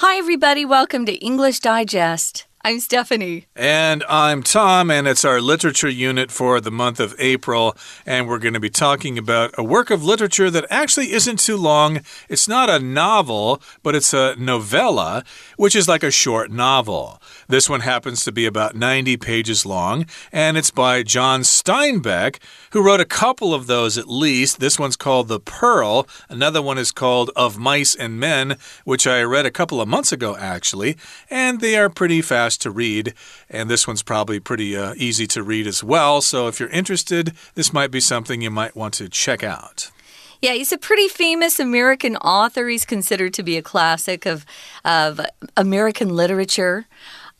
Hi, everybody. Welcome to English Digest. I'm Stephanie. And I'm Tom, and it's our literature unit for the month of April. And we're going to be talking about a work of literature that actually isn't too long. It's not a novel, but it's a novella, which is like a short novel. This one happens to be about 90 pages long, and it's by John Steinbeck, who wrote a couple of those at least. This one's called The Pearl, another one is called Of Mice and Men, which I read a couple of months ago, actually, and they are pretty fast to read, and this one's probably pretty uh, easy to read as well. So if you're interested, this might be something you might want to check out. Yeah, he's a pretty famous American author. He's considered to be a classic of, of American literature.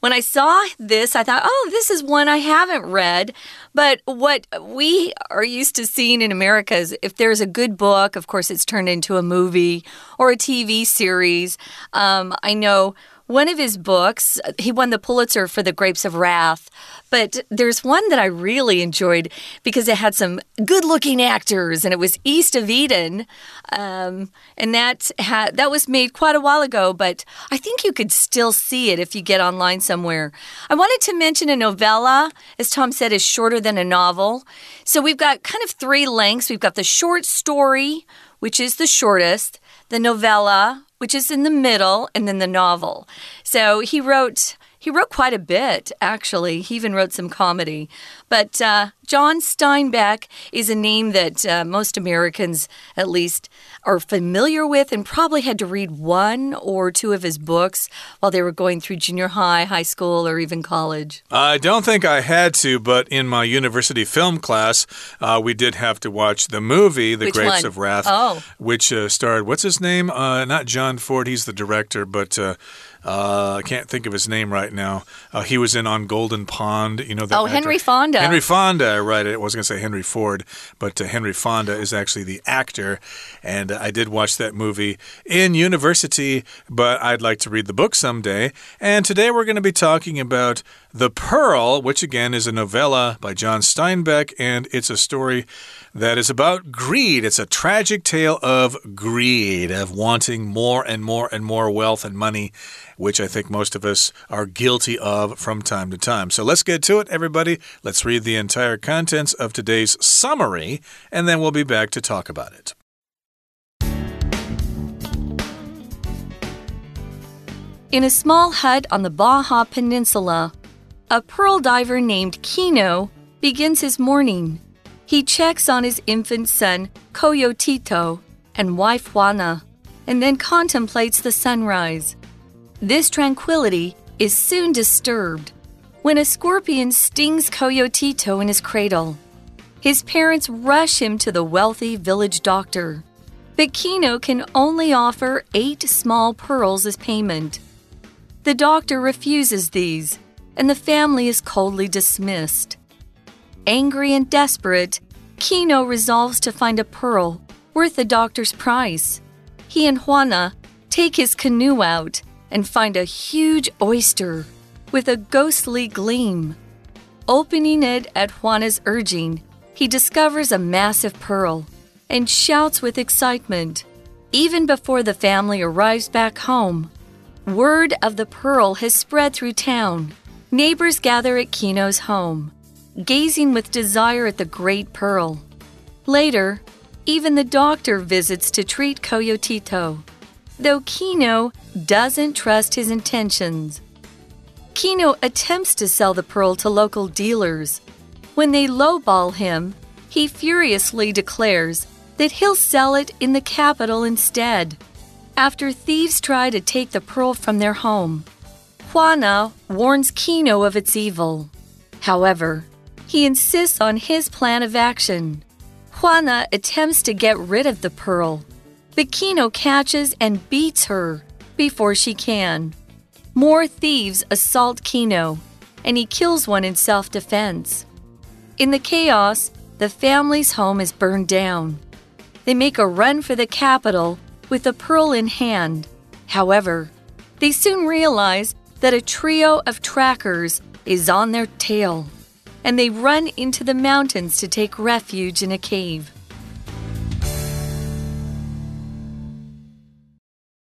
When I saw this, I thought, oh, this is one I haven't read. But what we are used to seeing in America is if there's a good book, of course, it's turned into a movie or a TV series. Um, I know one of his books, he won the Pulitzer for The Grapes of Wrath. But there's one that I really enjoyed because it had some good looking actors and it was East of Eden. Um, and that, that was made quite a while ago, but I think you could still see it if you get online somewhere. I wanted to mention a novella, as Tom said, is shorter than a novel. So we've got kind of three lengths. We've got the short story, which is the shortest, the novella, which is in the middle, and then the novel. So he wrote. He wrote quite a bit, actually. He even wrote some comedy. But uh, John Steinbeck is a name that uh, most Americans, at least, are familiar with and probably had to read one or two of his books while they were going through junior high, high school, or even college. I don't think I had to, but in my university film class, uh, we did have to watch the movie, The Which Grapes one? of Wrath, Oh. which uh, starred, what's his name? Uh, not John Ford, he's the director, but. Uh, I can't think of his name right now. Uh, he was in On Golden Pond. You know that. Oh, actor. Henry Fonda. Henry Fonda, right? I was going to say Henry Ford, but uh, Henry Fonda is actually the actor. And uh, I did watch that movie in university, but I'd like to read the book someday. And today we're going to be talking about The Pearl, which again is a novella by John Steinbeck, and it's a story that is about greed. It's a tragic tale of greed, of wanting more and more and more wealth and money, which I think most of us are guilty of from time to time. So let's get to it, everybody. Let's read the entire contents of today's summary, and then we'll be back to talk about it. In a small hut on the Baja Peninsula, a pearl diver named Kino begins his morning. He checks on his infant son, Coyotito, and wife Juana, and then contemplates the sunrise. This tranquility is soon disturbed when a scorpion stings Coyotito in his cradle. His parents rush him to the wealthy village doctor. But Kino can only offer eight small pearls as payment. The doctor refuses these, and the family is coldly dismissed. Angry and desperate, Kino resolves to find a pearl worth the doctor's price. He and Juana take his canoe out and find a huge oyster with a ghostly gleam. Opening it at Juana's urging, he discovers a massive pearl and shouts with excitement. Even before the family arrives back home, word of the pearl has spread through town. Neighbors gather at Kino's home, gazing with desire at the great pearl. Later, even the doctor visits to treat Coyotito, though Kino doesn't trust his intentions. Kino attempts to sell the pearl to local dealers. When they lowball him, he furiously declares that he'll sell it in the capital instead. After thieves try to take the pearl from their home, Juana warns Kino of its evil. However, he insists on his plan of action. Juana attempts to get rid of the pearl, but Kino catches and beats her before she can. More thieves assault Kino, and he kills one in self defense. In the chaos, the family's home is burned down. They make a run for the capital with the pearl in hand. However, they soon realize that a trio of trackers is on their tail, and they run into the mountains to take refuge in a cave.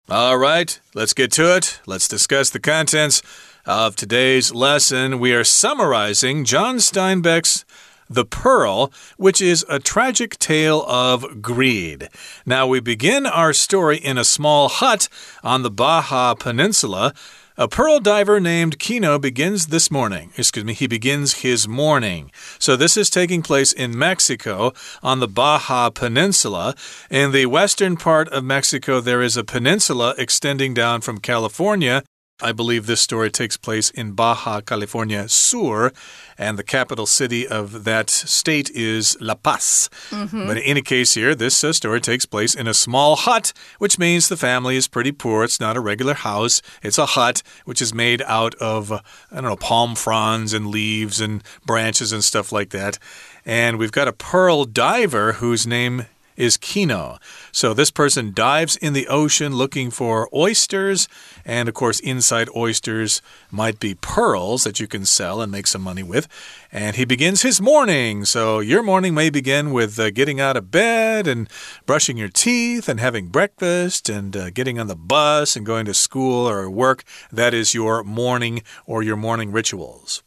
All right, let's get to it. Let's discuss the contents of today's lesson. We are summarizing John Steinbeck's the Pearl, which is a tragic tale of greed. Now, we begin our story in a small hut on the Baja Peninsula. A pearl diver named Kino begins this morning. Excuse me, he begins his morning. So, this is taking place in Mexico on the Baja Peninsula. In the western part of Mexico, there is a peninsula extending down from California I believe this story takes place in Baja California Sur, and the capital city of that state is La Paz. Mm -hmm. But in any case, here, this uh, story takes place in a small hut, which means the family is pretty poor. It's not a regular house, it's a hut, which is made out of, uh, I don't know, palm fronds and leaves and branches and stuff like that. And we've got a pearl diver whose name is Kino. So this person dives in the ocean looking for oysters, and of course, inside oysters might be pearls that you can sell and make some money with. And he begins his morning. So your morning may begin with uh, getting out of bed and brushing your teeth and having breakfast and uh, getting on the bus and going to school or work. That is your morning or your morning rituals.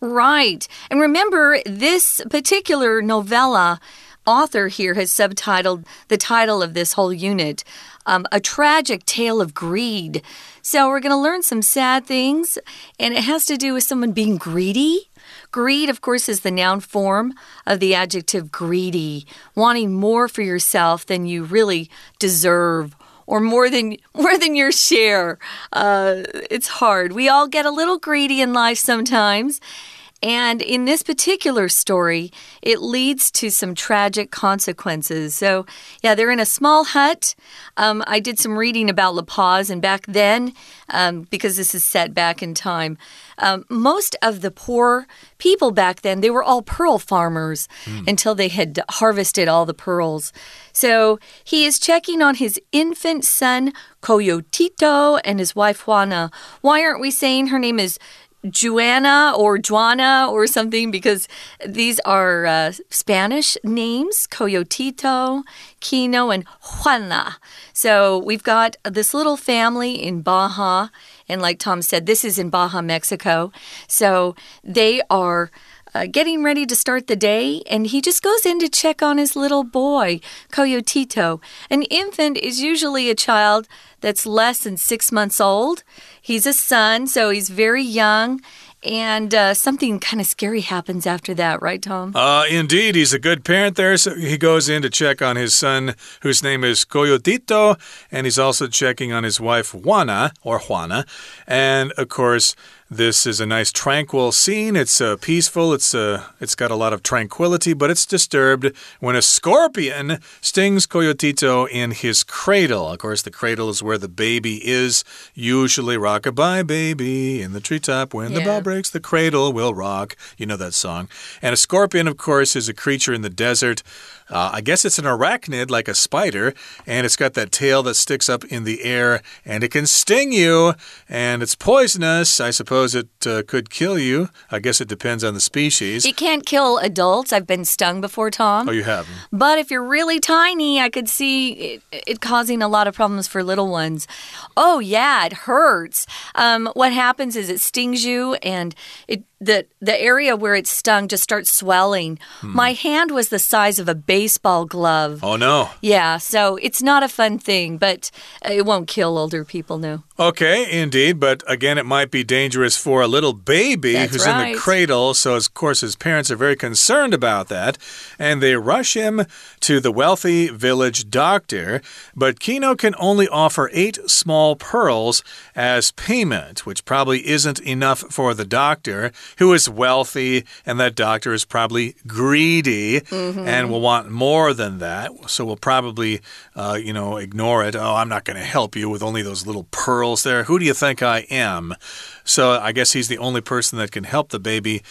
Right. And remember, this particular novella author here has subtitled the title of this whole unit um, A Tragic Tale of Greed. So we're going to learn some sad things, and it has to do with someone being greedy. Greed, of course, is the noun form of the adjective greedy, wanting more for yourself than you really deserve or more than more than your share. Uh, it's hard. We all get a little greedy in life sometimes. And in this particular story, it leads to some tragic consequences. So, yeah, they're in a small hut. Um, I did some reading about La Paz, and back then, um, because this is set back in time, um, most of the poor people back then, they were all pearl farmers mm. until they had harvested all the pearls. So he is checking on his infant son, Coyotito, and his wife, Juana. Why aren't we saying her name is Juana or Juana or something because these are uh, Spanish names Coyotito, Kino, and Juana. So we've got this little family in Baja. And like Tom said, this is in Baja, Mexico. So they are. Uh, getting ready to start the day, and he just goes in to check on his little boy, Coyotito. An infant is usually a child that's less than six months old. He's a son, so he's very young. And uh, something kind of scary happens after that, right, Tom? Uh, indeed. He's a good parent there. So he goes in to check on his son, whose name is Coyotito, and he's also checking on his wife, Juana, or Juana. And of course, this is a nice tranquil scene. It's uh, peaceful. It's uh, it's got a lot of tranquility, but it's disturbed when a scorpion stings Coyotito in his cradle. Of course, the cradle is where the baby is. Usually, rock a bye baby in the treetop. When yeah. the bell breaks, the cradle will rock. You know that song. And a scorpion, of course, is a creature in the desert. Uh, I guess it's an arachnid like a spider, and it's got that tail that sticks up in the air, and it can sting you, and it's poisonous. I suppose it uh, could kill you. I guess it depends on the species. It can't kill adults. I've been stung before, Tom. Oh, you have? But if you're really tiny, I could see it, it causing a lot of problems for little ones. Oh, yeah, it hurts. Um, what happens is it stings you, and it the the area where it stung just starts swelling. Hmm. My hand was the size of a baseball glove. Oh no. Yeah, so it's not a fun thing, but it won't kill older people, no. Okay, indeed, but again, it might be dangerous for a little baby That's who's right. in the cradle. So, of course, his parents are very concerned about that, and they rush him to the wealthy village doctor. But Kino can only offer eight small pearls as payment, which probably isn't enough for the doctor, who is wealthy, and that doctor is probably greedy mm -hmm. and will want more than that. So, we'll probably, uh, you know, ignore it. Oh, I'm not going to help you with only those little pearls there. Who do you think I am? So I guess he's the only person that can help the baby.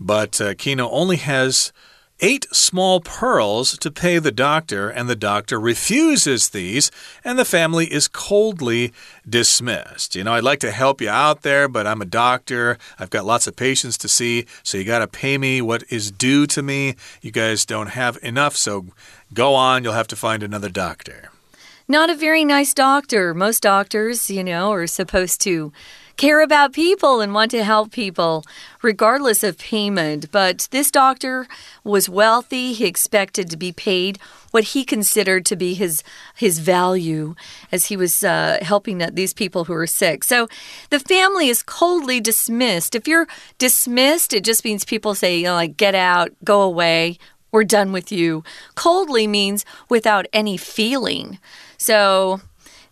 But uh, Kino only has eight small pearls to pay the doctor, and the doctor refuses these, and the family is coldly dismissed. You know, I'd like to help you out there, but I'm a doctor. I've got lots of patients to see, so you got to pay me what is due to me. You guys don't have enough, so go on. You'll have to find another doctor. not a very nice doctor. Most doctors, you know, are supposed to care about people and want to help people, regardless of payment. But this doctor was wealthy. He expected to be paid what he considered to be his his value as he was uh, helping these people who were sick. So the family is coldly dismissed. If you're dismissed, it just means people say, you know, like, get out, go away, we're done with you. Coldly means without any feeling. So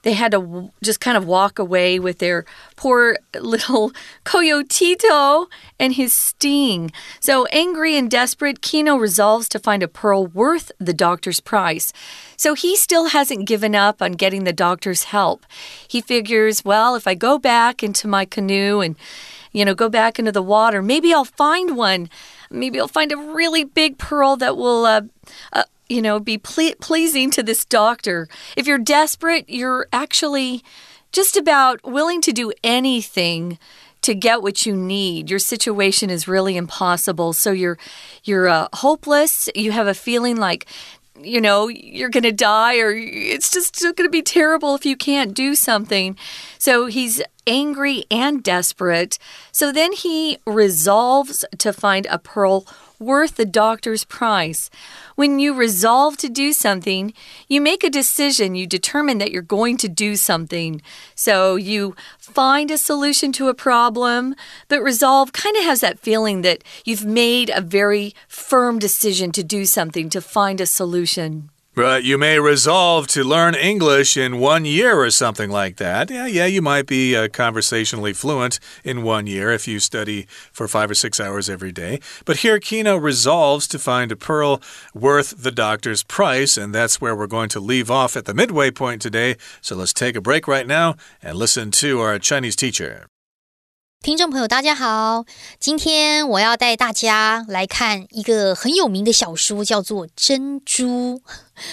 they had to just kind of walk away with their poor little Coyotito and his sting. So, angry and desperate, Kino resolves to find a pearl worth the doctor's price. So, he still hasn't given up on getting the doctor's help. He figures, well, if I go back into my canoe and you know, go back into the water. Maybe I'll find one. Maybe I'll find a really big pearl that will uh, uh, you know, be ple pleasing to this doctor. If you're desperate, you're actually just about willing to do anything to get what you need. Your situation is really impossible. So you're you're uh, hopeless. You have a feeling like you know, you're going to die or it's just going to be terrible if you can't do something. So he's angry and desperate. So then he resolves to find a pearl worth the doctor's price. When you resolve to do something, you make a decision, you determine that you're going to do something. So you find a solution to a problem, but resolve kind of has that feeling that you've made a very firm decision to do something, to find a solution. Right, you may resolve to learn English in one year or something like that. Yeah, yeah, you might be uh, conversationally fluent in one year if you study for five or six hours every day. But here, Kino resolves to find a pearl worth the doctor's price, and that's where we're going to leave off at the midway point today. So let's take a break right now and listen to our Chinese teacher. 听众朋友，大家好！今天我要带大家来看一个很有名的小说，叫做《珍珠》。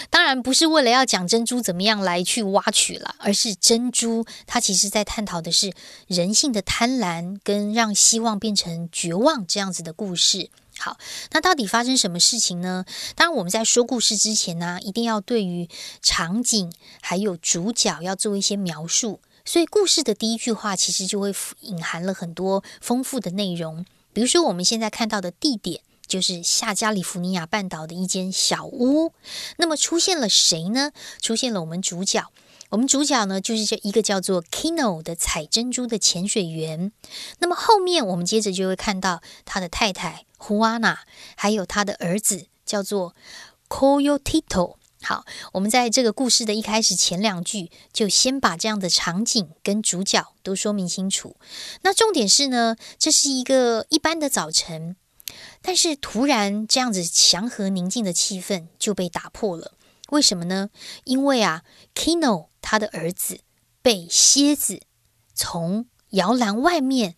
当然不是为了要讲珍珠怎么样来去挖取了，而是珍珠它其实在探讨的是人性的贪婪跟让希望变成绝望这样子的故事。好，那到底发生什么事情呢？当然我们在说故事之前呢，一定要对于场景还有主角要做一些描述。所以故事的第一句话其实就会隐含了很多丰富的内容，比如说我们现在看到的地点就是下加利福尼亚半岛的一间小屋。那么出现了谁呢？出现了我们主角。我们主角呢就是这一个叫做 Kino 的采珍珠的潜水员。那么后面我们接着就会看到他的太太 Huana，还有他的儿子叫做 Coyotito。好，我们在这个故事的一开始前两句，就先把这样的场景跟主角都说明清楚。那重点是呢，这是一个一般的早晨，但是突然这样子祥和宁静的气氛就被打破了。为什么呢？因为啊，Kino 他的儿子被蝎子从摇篮外面。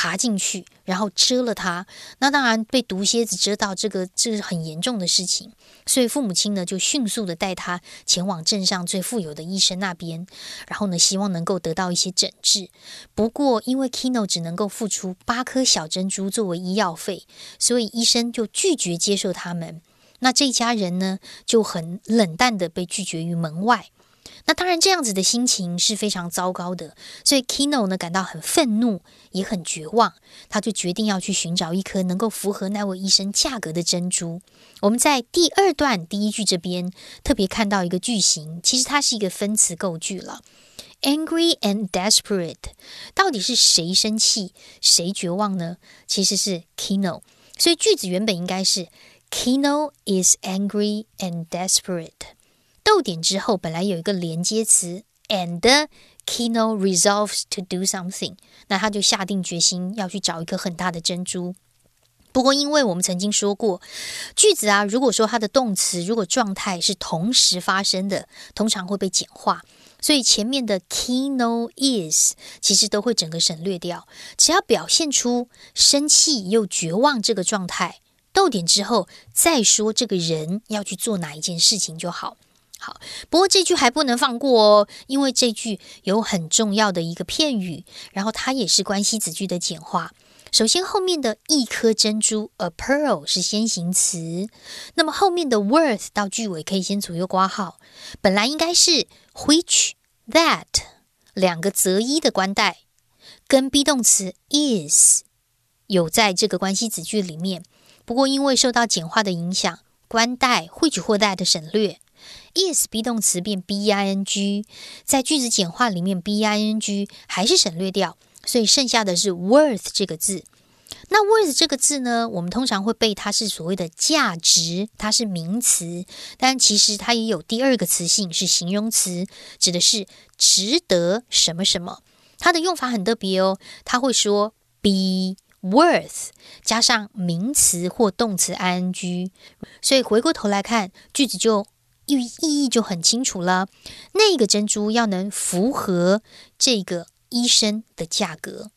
爬进去，然后蛰了他。那当然被毒蝎子蛰到，这个这是很严重的事情。所以父母亲呢，就迅速的带他前往镇上最富有的医生那边，然后呢，希望能够得到一些诊治。不过因为 Kino 只能够付出八颗小珍珠作为医药费，所以医生就拒绝接受他们。那这家人呢，就很冷淡的被拒绝于门外。那当然，这样子的心情是非常糟糕的，所以 Kino 呢感到很愤怒，也很绝望。他就决定要去寻找一颗能够符合那位医生价格的珍珠。我们在第二段第一句这边特别看到一个句型，其实它是一个分词构句了，angry and desperate。到底是谁生气，谁绝望呢？其实是 Kino。所以句子原本应该是 Kino is angry and desperate。逗点之后本来有一个连接词，and Kino resolves to do something，那他就下定决心要去找一颗很大的珍珠。不过，因为我们曾经说过，句子啊，如果说它的动词如果状态是同时发生的，通常会被简化，所以前面的 Kino is 其实都会整个省略掉，只要表现出生气又绝望这个状态，逗点之后再说这个人要去做哪一件事情就好。好，不过这句还不能放过哦，因为这句有很重要的一个片语，然后它也是关系子句的简化。首先，后面的一颗珍珠 a pearl 是先行词，那么后面的 worth 到句尾可以先左右挂号。本来应该是 which that 两个择一的关代，跟 be 动词 is 有在这个关系子句里面。不过因为受到简化的影响，关代 which 或 that 省略，is be 动词变 b i n g，在句子简化里面 b i n g 还是省略掉。所以剩下的是 worth 这个字。那 worth 这个字呢，我们通常会背它是所谓的价值，它是名词，但其实它也有第二个词性是形容词，指的是值得什么什么。它的用法很特别哦，它会说 be worth 加上名词或动词 ing。所以回过头来看句子就意意义就很清楚了。那个珍珠要能符合这个。医生的价格。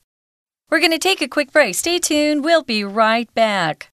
We're going to take a quick break. Stay tuned. We'll be right back.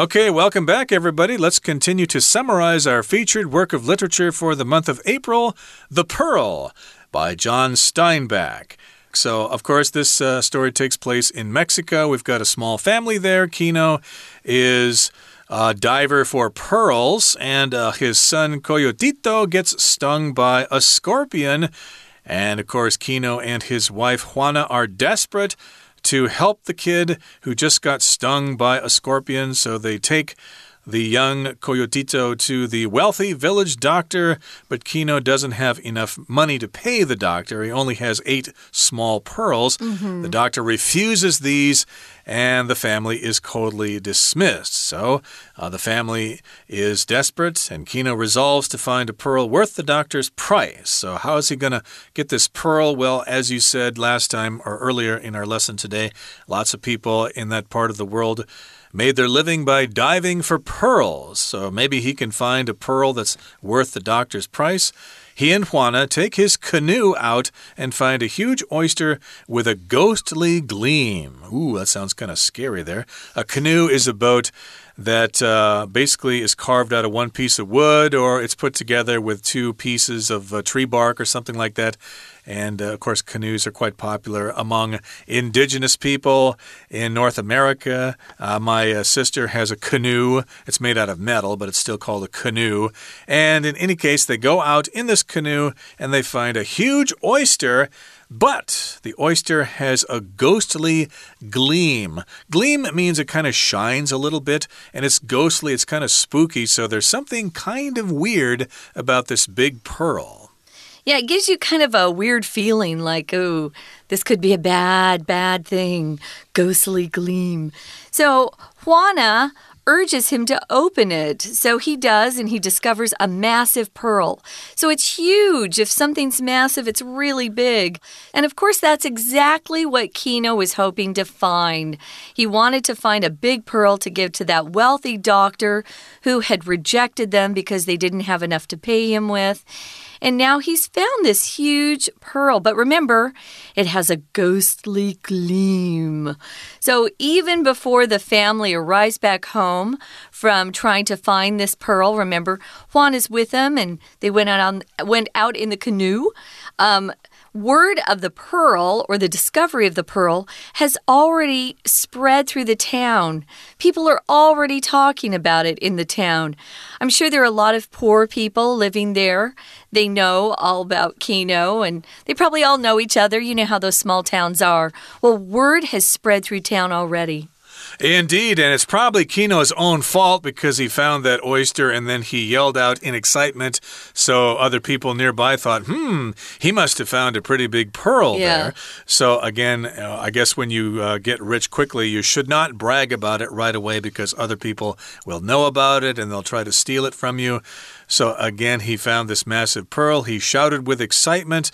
Okay, welcome back, everybody. Let's continue to summarize our featured work of literature for the month of April The Pearl by John Steinbeck. So, of course, this uh, story takes place in Mexico. We've got a small family there. Kino is a diver for pearls, and uh, his son Coyotito gets stung by a scorpion. And of course, Kino and his wife Juana are desperate to help the kid who just got stung by a scorpion. So they take the young Coyotito to the wealthy village doctor, but Kino doesn't have enough money to pay the doctor. He only has eight small pearls. Mm -hmm. The doctor refuses these, and the family is coldly dismissed. So uh, the family is desperate, and Kino resolves to find a pearl worth the doctor's price. So, how is he going to get this pearl? Well, as you said last time or earlier in our lesson today, lots of people in that part of the world made their living by diving for pearls. So maybe he can find a pearl that's worth the doctor's price. He and Juana take his canoe out and find a huge oyster with a ghostly gleam. Ooh, that sounds kind of scary there. A canoe is a boat that uh, basically is carved out of one piece of wood or it's put together with two pieces of uh, tree bark or something like that. And uh, of course, canoes are quite popular among indigenous people in North America. Uh, my uh, sister has a canoe. It's made out of metal, but it's still called a canoe. And in any case, they go out in this canoe and they find a huge oyster. But the oyster has a ghostly gleam. Gleam means it kind of shines a little bit, and it's ghostly, it's kind of spooky, so there's something kind of weird about this big pearl. Yeah, it gives you kind of a weird feeling like, oh, this could be a bad, bad thing. Ghostly gleam. So, Juana urges him to open it. So he does, and he discovers a massive pearl. So it's huge. If something's massive, it's really big. And of course, that's exactly what Kino was hoping to find. He wanted to find a big pearl to give to that wealthy doctor who had rejected them because they didn't have enough to pay him with. And now he's found this huge pearl. But remember, it has a ghostly gleam. So even before the family arrives back home from trying to find this pearl, remember, Juan is with them and they went out on went out in the canoe. Um, word of the pearl or the discovery of the pearl has already spread through the town. People are already talking about it in the town. I'm sure there are a lot of poor people living there. They know all about Kino and they probably all know each other. You know how those small towns are. Well, word has spread through town already. Indeed, and it's probably Kino's own fault because he found that oyster and then he yelled out in excitement. So other people nearby thought, hmm, he must have found a pretty big pearl yeah. there. So again, uh, I guess when you uh, get rich quickly, you should not brag about it right away because other people will know about it and they'll try to steal it from you. So again, he found this massive pearl. He shouted with excitement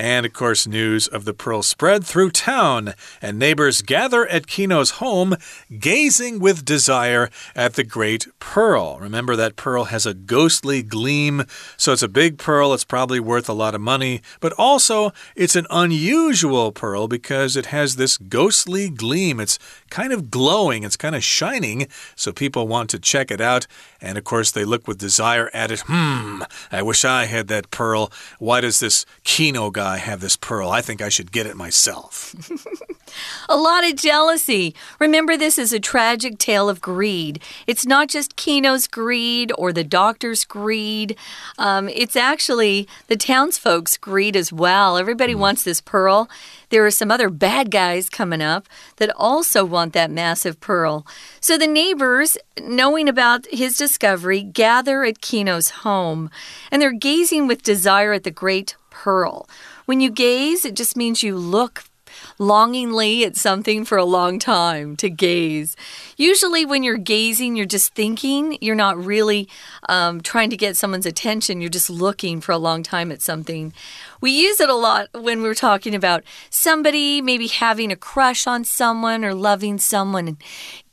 And of course, news of the pearl spread through town, and neighbors gather at Kino's home, gazing with desire at the great pearl. Remember that pearl has a ghostly gleam, so it's a big pearl. It's probably worth a lot of money, but also it's an unusual pearl because it has this ghostly gleam. It's kind of glowing, it's kind of shining, so people want to check it out. And of course, they look with desire at it. Hmm, I wish I had that pearl. Why does this Kino guy have this pearl? I think I should get it myself. a lot of jealousy. Remember, this is a tragic tale of greed. It's not just Kino's greed or the doctor's greed, um, it's actually the townsfolk's greed as well. Everybody mm. wants this pearl. There are some other bad guys coming up that also want that massive pearl. So the neighbors, knowing about his discovery, gather at Kino's home and they're gazing with desire at the great pearl. When you gaze, it just means you look longingly at something for a long time to gaze. Usually, when you're gazing, you're just thinking, you're not really um, trying to get someone's attention, you're just looking for a long time at something. We use it a lot when we're talking about somebody maybe having a crush on someone or loving someone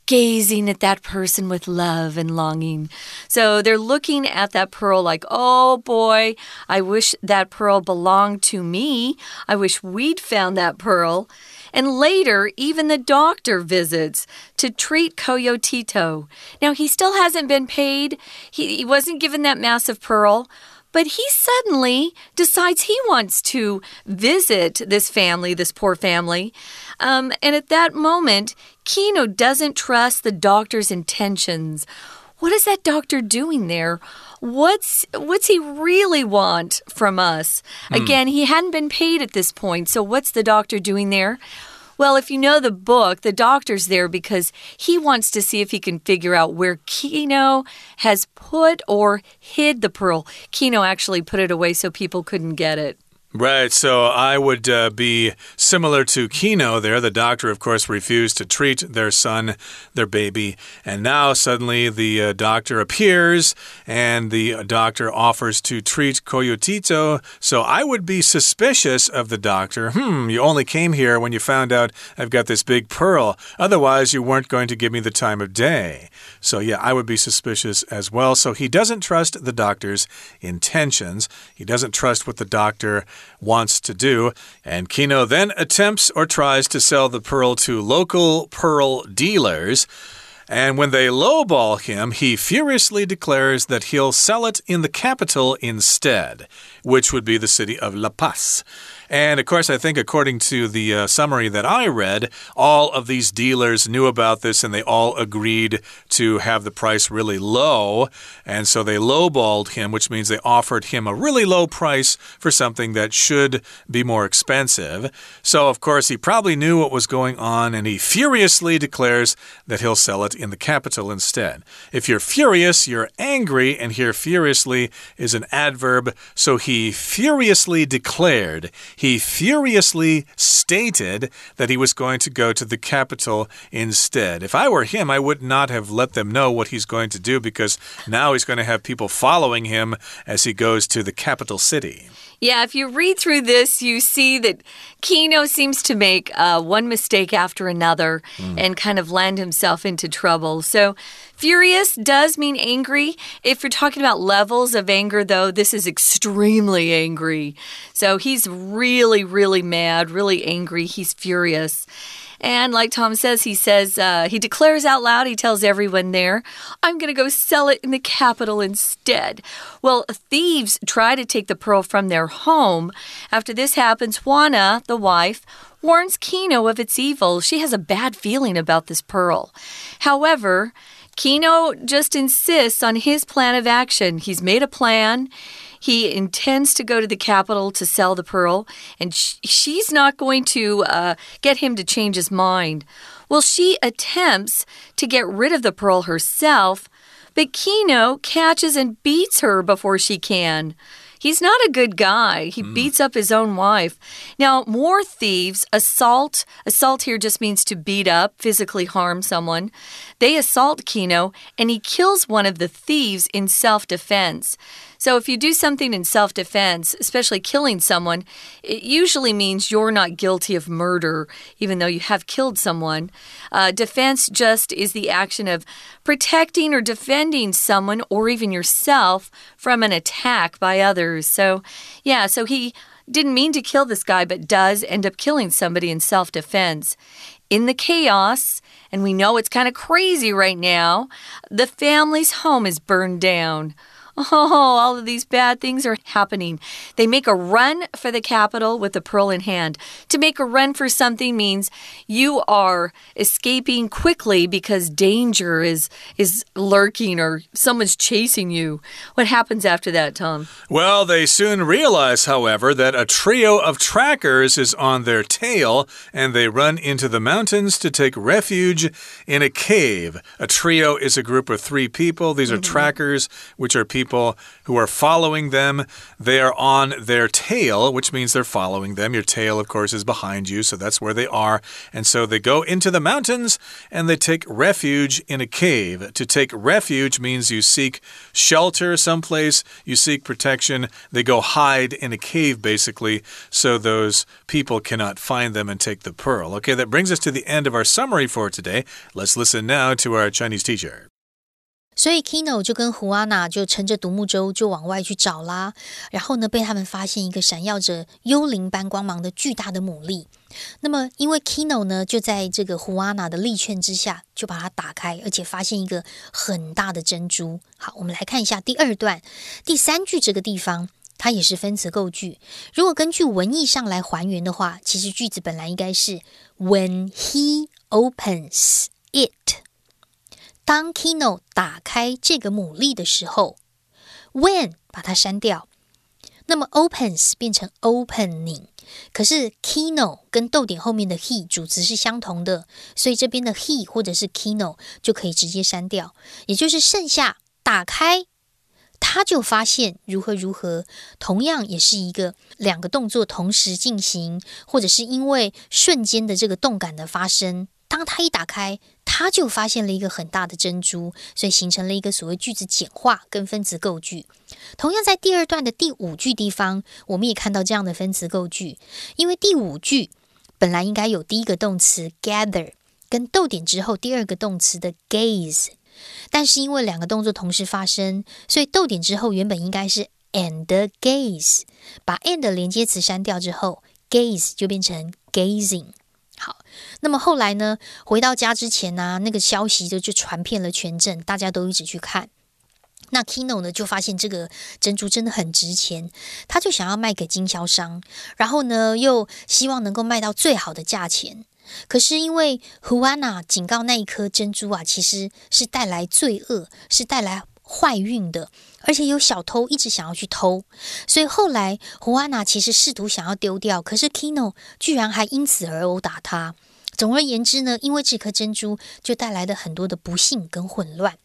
gazing at that person with love and longing. So they're looking at that pearl like, oh boy, I wish that pearl belonged to me. I wish we'd found that pearl. And later, even the doctor visits to treat Coyotito. Now, he still hasn't been paid, he, he wasn't given that massive pearl. But he suddenly decides he wants to visit this family, this poor family. Um, and at that moment, Kino doesn't trust the doctor's intentions. What is that doctor doing there? What's what's he really want from us? Hmm. Again, he hadn't been paid at this point, so what's the doctor doing there? Well, if you know the book, the doctor's there because he wants to see if he can figure out where Kino has put or hid the pearl. Kino actually put it away so people couldn't get it. Right, so I would uh, be similar to Kino there. The doctor, of course, refused to treat their son, their baby, and now suddenly the uh, doctor appears and the doctor offers to treat Coyotito. So I would be suspicious of the doctor. Hmm, you only came here when you found out I've got this big pearl. Otherwise, you weren't going to give me the time of day. So, yeah, I would be suspicious as well. So he doesn't trust the doctor's intentions, he doesn't trust what the doctor wants to do. And Kino then attempts or tries to sell the pearl to local pearl dealers. And when they lowball him, he furiously declares that he'll sell it in the capital instead, which would be the city of La Paz. And of course, I think according to the uh, summary that I read, all of these dealers knew about this and they all agreed to have the price really low. And so they lowballed him, which means they offered him a really low price for something that should be more expensive. So, of course, he probably knew what was going on and he furiously declares that he'll sell it in the capital instead. If you're furious, you're angry, and here furiously is an adverb. So he furiously declared he furiously stated that he was going to go to the capital instead. If I were him, I would not have let them know what he's going to do because now he's going to have people following him as he goes to the capital city. Yeah, if you read through this, you see that Kino seems to make uh, one mistake after another mm. and kind of land himself into trouble. So, furious does mean angry. If you're talking about levels of anger, though, this is extremely angry. So, he's really, really mad, really angry. He's furious. And like Tom says, he says, uh, he declares out loud, he tells everyone there, I'm going to go sell it in the capital instead. Well, thieves try to take the pearl from their home. After this happens, Juana, the wife, warns Kino of its evil. She has a bad feeling about this pearl. However, Kino just insists on his plan of action. He's made a plan. He intends to go to the capital to sell the pearl, and sh she's not going to uh, get him to change his mind. Well, she attempts to get rid of the pearl herself, but Kino catches and beats her before she can. He's not a good guy. He mm. beats up his own wife. Now, more thieves assault. Assault here just means to beat up, physically harm someone. They assault Kino, and he kills one of the thieves in self defense. So if you do something in self defense, especially killing someone, it usually means you're not guilty of murder, even though you have killed someone. Uh, defense just is the action of protecting or defending someone or even yourself from an attack by others. So, yeah, so he didn't mean to kill this guy, but does end up killing somebody in self defense. In the chaos, and we know it's kind of crazy right now, the family's home is burned down. Oh, all of these bad things are happening. They make a run for the capital with the pearl in hand. To make a run for something means you are escaping quickly because danger is is lurking or someone's chasing you. What happens after that, Tom? Well, they soon realize, however, that a trio of trackers is on their tail and they run into the mountains to take refuge in a cave. A trio is a group of 3 people. These are mm -hmm. trackers, which are people people who are following them. They are on their tail, which means they're following them. Your tail, of course, is behind you, so that's where they are. And so they go into the mountains and they take refuge in a cave. To take refuge means you seek shelter someplace, you seek protection. They go hide in a cave, basically, so those people cannot find them and take the pearl. Okay, that brings us to the end of our summary for today. Let's listen now to our Chinese teacher. 所以 Kino 就跟胡阿娜就乘着独木舟就往外去找啦，然后呢，被他们发现一个闪耀着幽灵般光芒的巨大的牡蛎。那么，因为 Kino 呢就在这个胡阿娜的力劝之下，就把它打开，而且发现一个很大的珍珠。好，我们来看一下第二段第三句这个地方，它也是分词构句。如果根据文意上来还原的话，其实句子本来应该是 When he opens it。当 Kino 打开这个牡蛎的时候，when 把它删掉，那么 opens 变成 opening。可是 Kino 跟逗点后面的 he 主词是相同的，所以这边的 he 或者是 Kino 就可以直接删掉，也就是剩下打开，他就发现如何如何，同样也是一个两个动作同时进行，或者是因为瞬间的这个动感的发生。当他一打开，他就发现了一个很大的珍珠，所以形成了一个所谓句子简化跟分词构句。同样在第二段的第五句地方，我们也看到这样的分词构句。因为第五句本来应该有第一个动词 gather 跟逗点之后第二个动词的 gaze，但是因为两个动作同时发生，所以逗点之后原本应该是 and gaze，把 and 连接词删掉之后，gaze 就变成 gazing。好，那么后来呢？回到家之前呢，那个消息就就传遍了全镇，大家都一直去看。那 Kino 呢，就发现这个珍珠真的很值钱，他就想要卖给经销商，然后呢，又希望能够卖到最好的价钱。可是因为 Huana 警告那一颗珍珠啊，其实是带来罪恶，是带来。坏运的，而且有小偷一直想要去偷，所以后来胡安娜其实试图想要丢掉，可是 Kino 居然还因此而殴打他。总而言之呢，因为这颗珍珠就带来了很多的不幸跟混乱。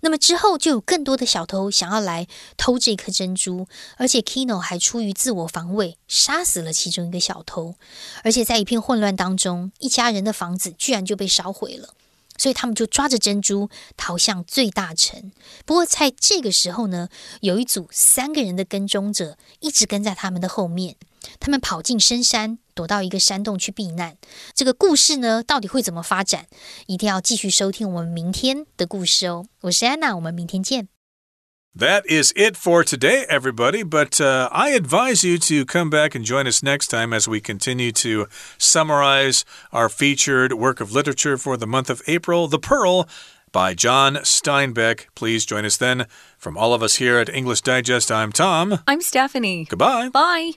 那么之后就有更多的小偷想要来偷这颗珍珠，而且 Kino 还出于自我防卫，杀死了其中一个小偷。而且在一片混乱当中，一家人的房子居然就被烧毁了。所以他们就抓着珍珠逃向最大城。不过在这个时候呢，有一组三个人的跟踪者一直跟在他们的后面。他们跑进深山，躲到一个山洞去避难。这个故事呢，到底会怎么发展？一定要继续收听我们明天的故事哦。我是安娜，我们明天见。That is it for today, everybody. But uh, I advise you to come back and join us next time as we continue to summarize our featured work of literature for the month of April, The Pearl by John Steinbeck. Please join us then. From all of us here at English Digest, I'm Tom. I'm Stephanie. Goodbye. Bye.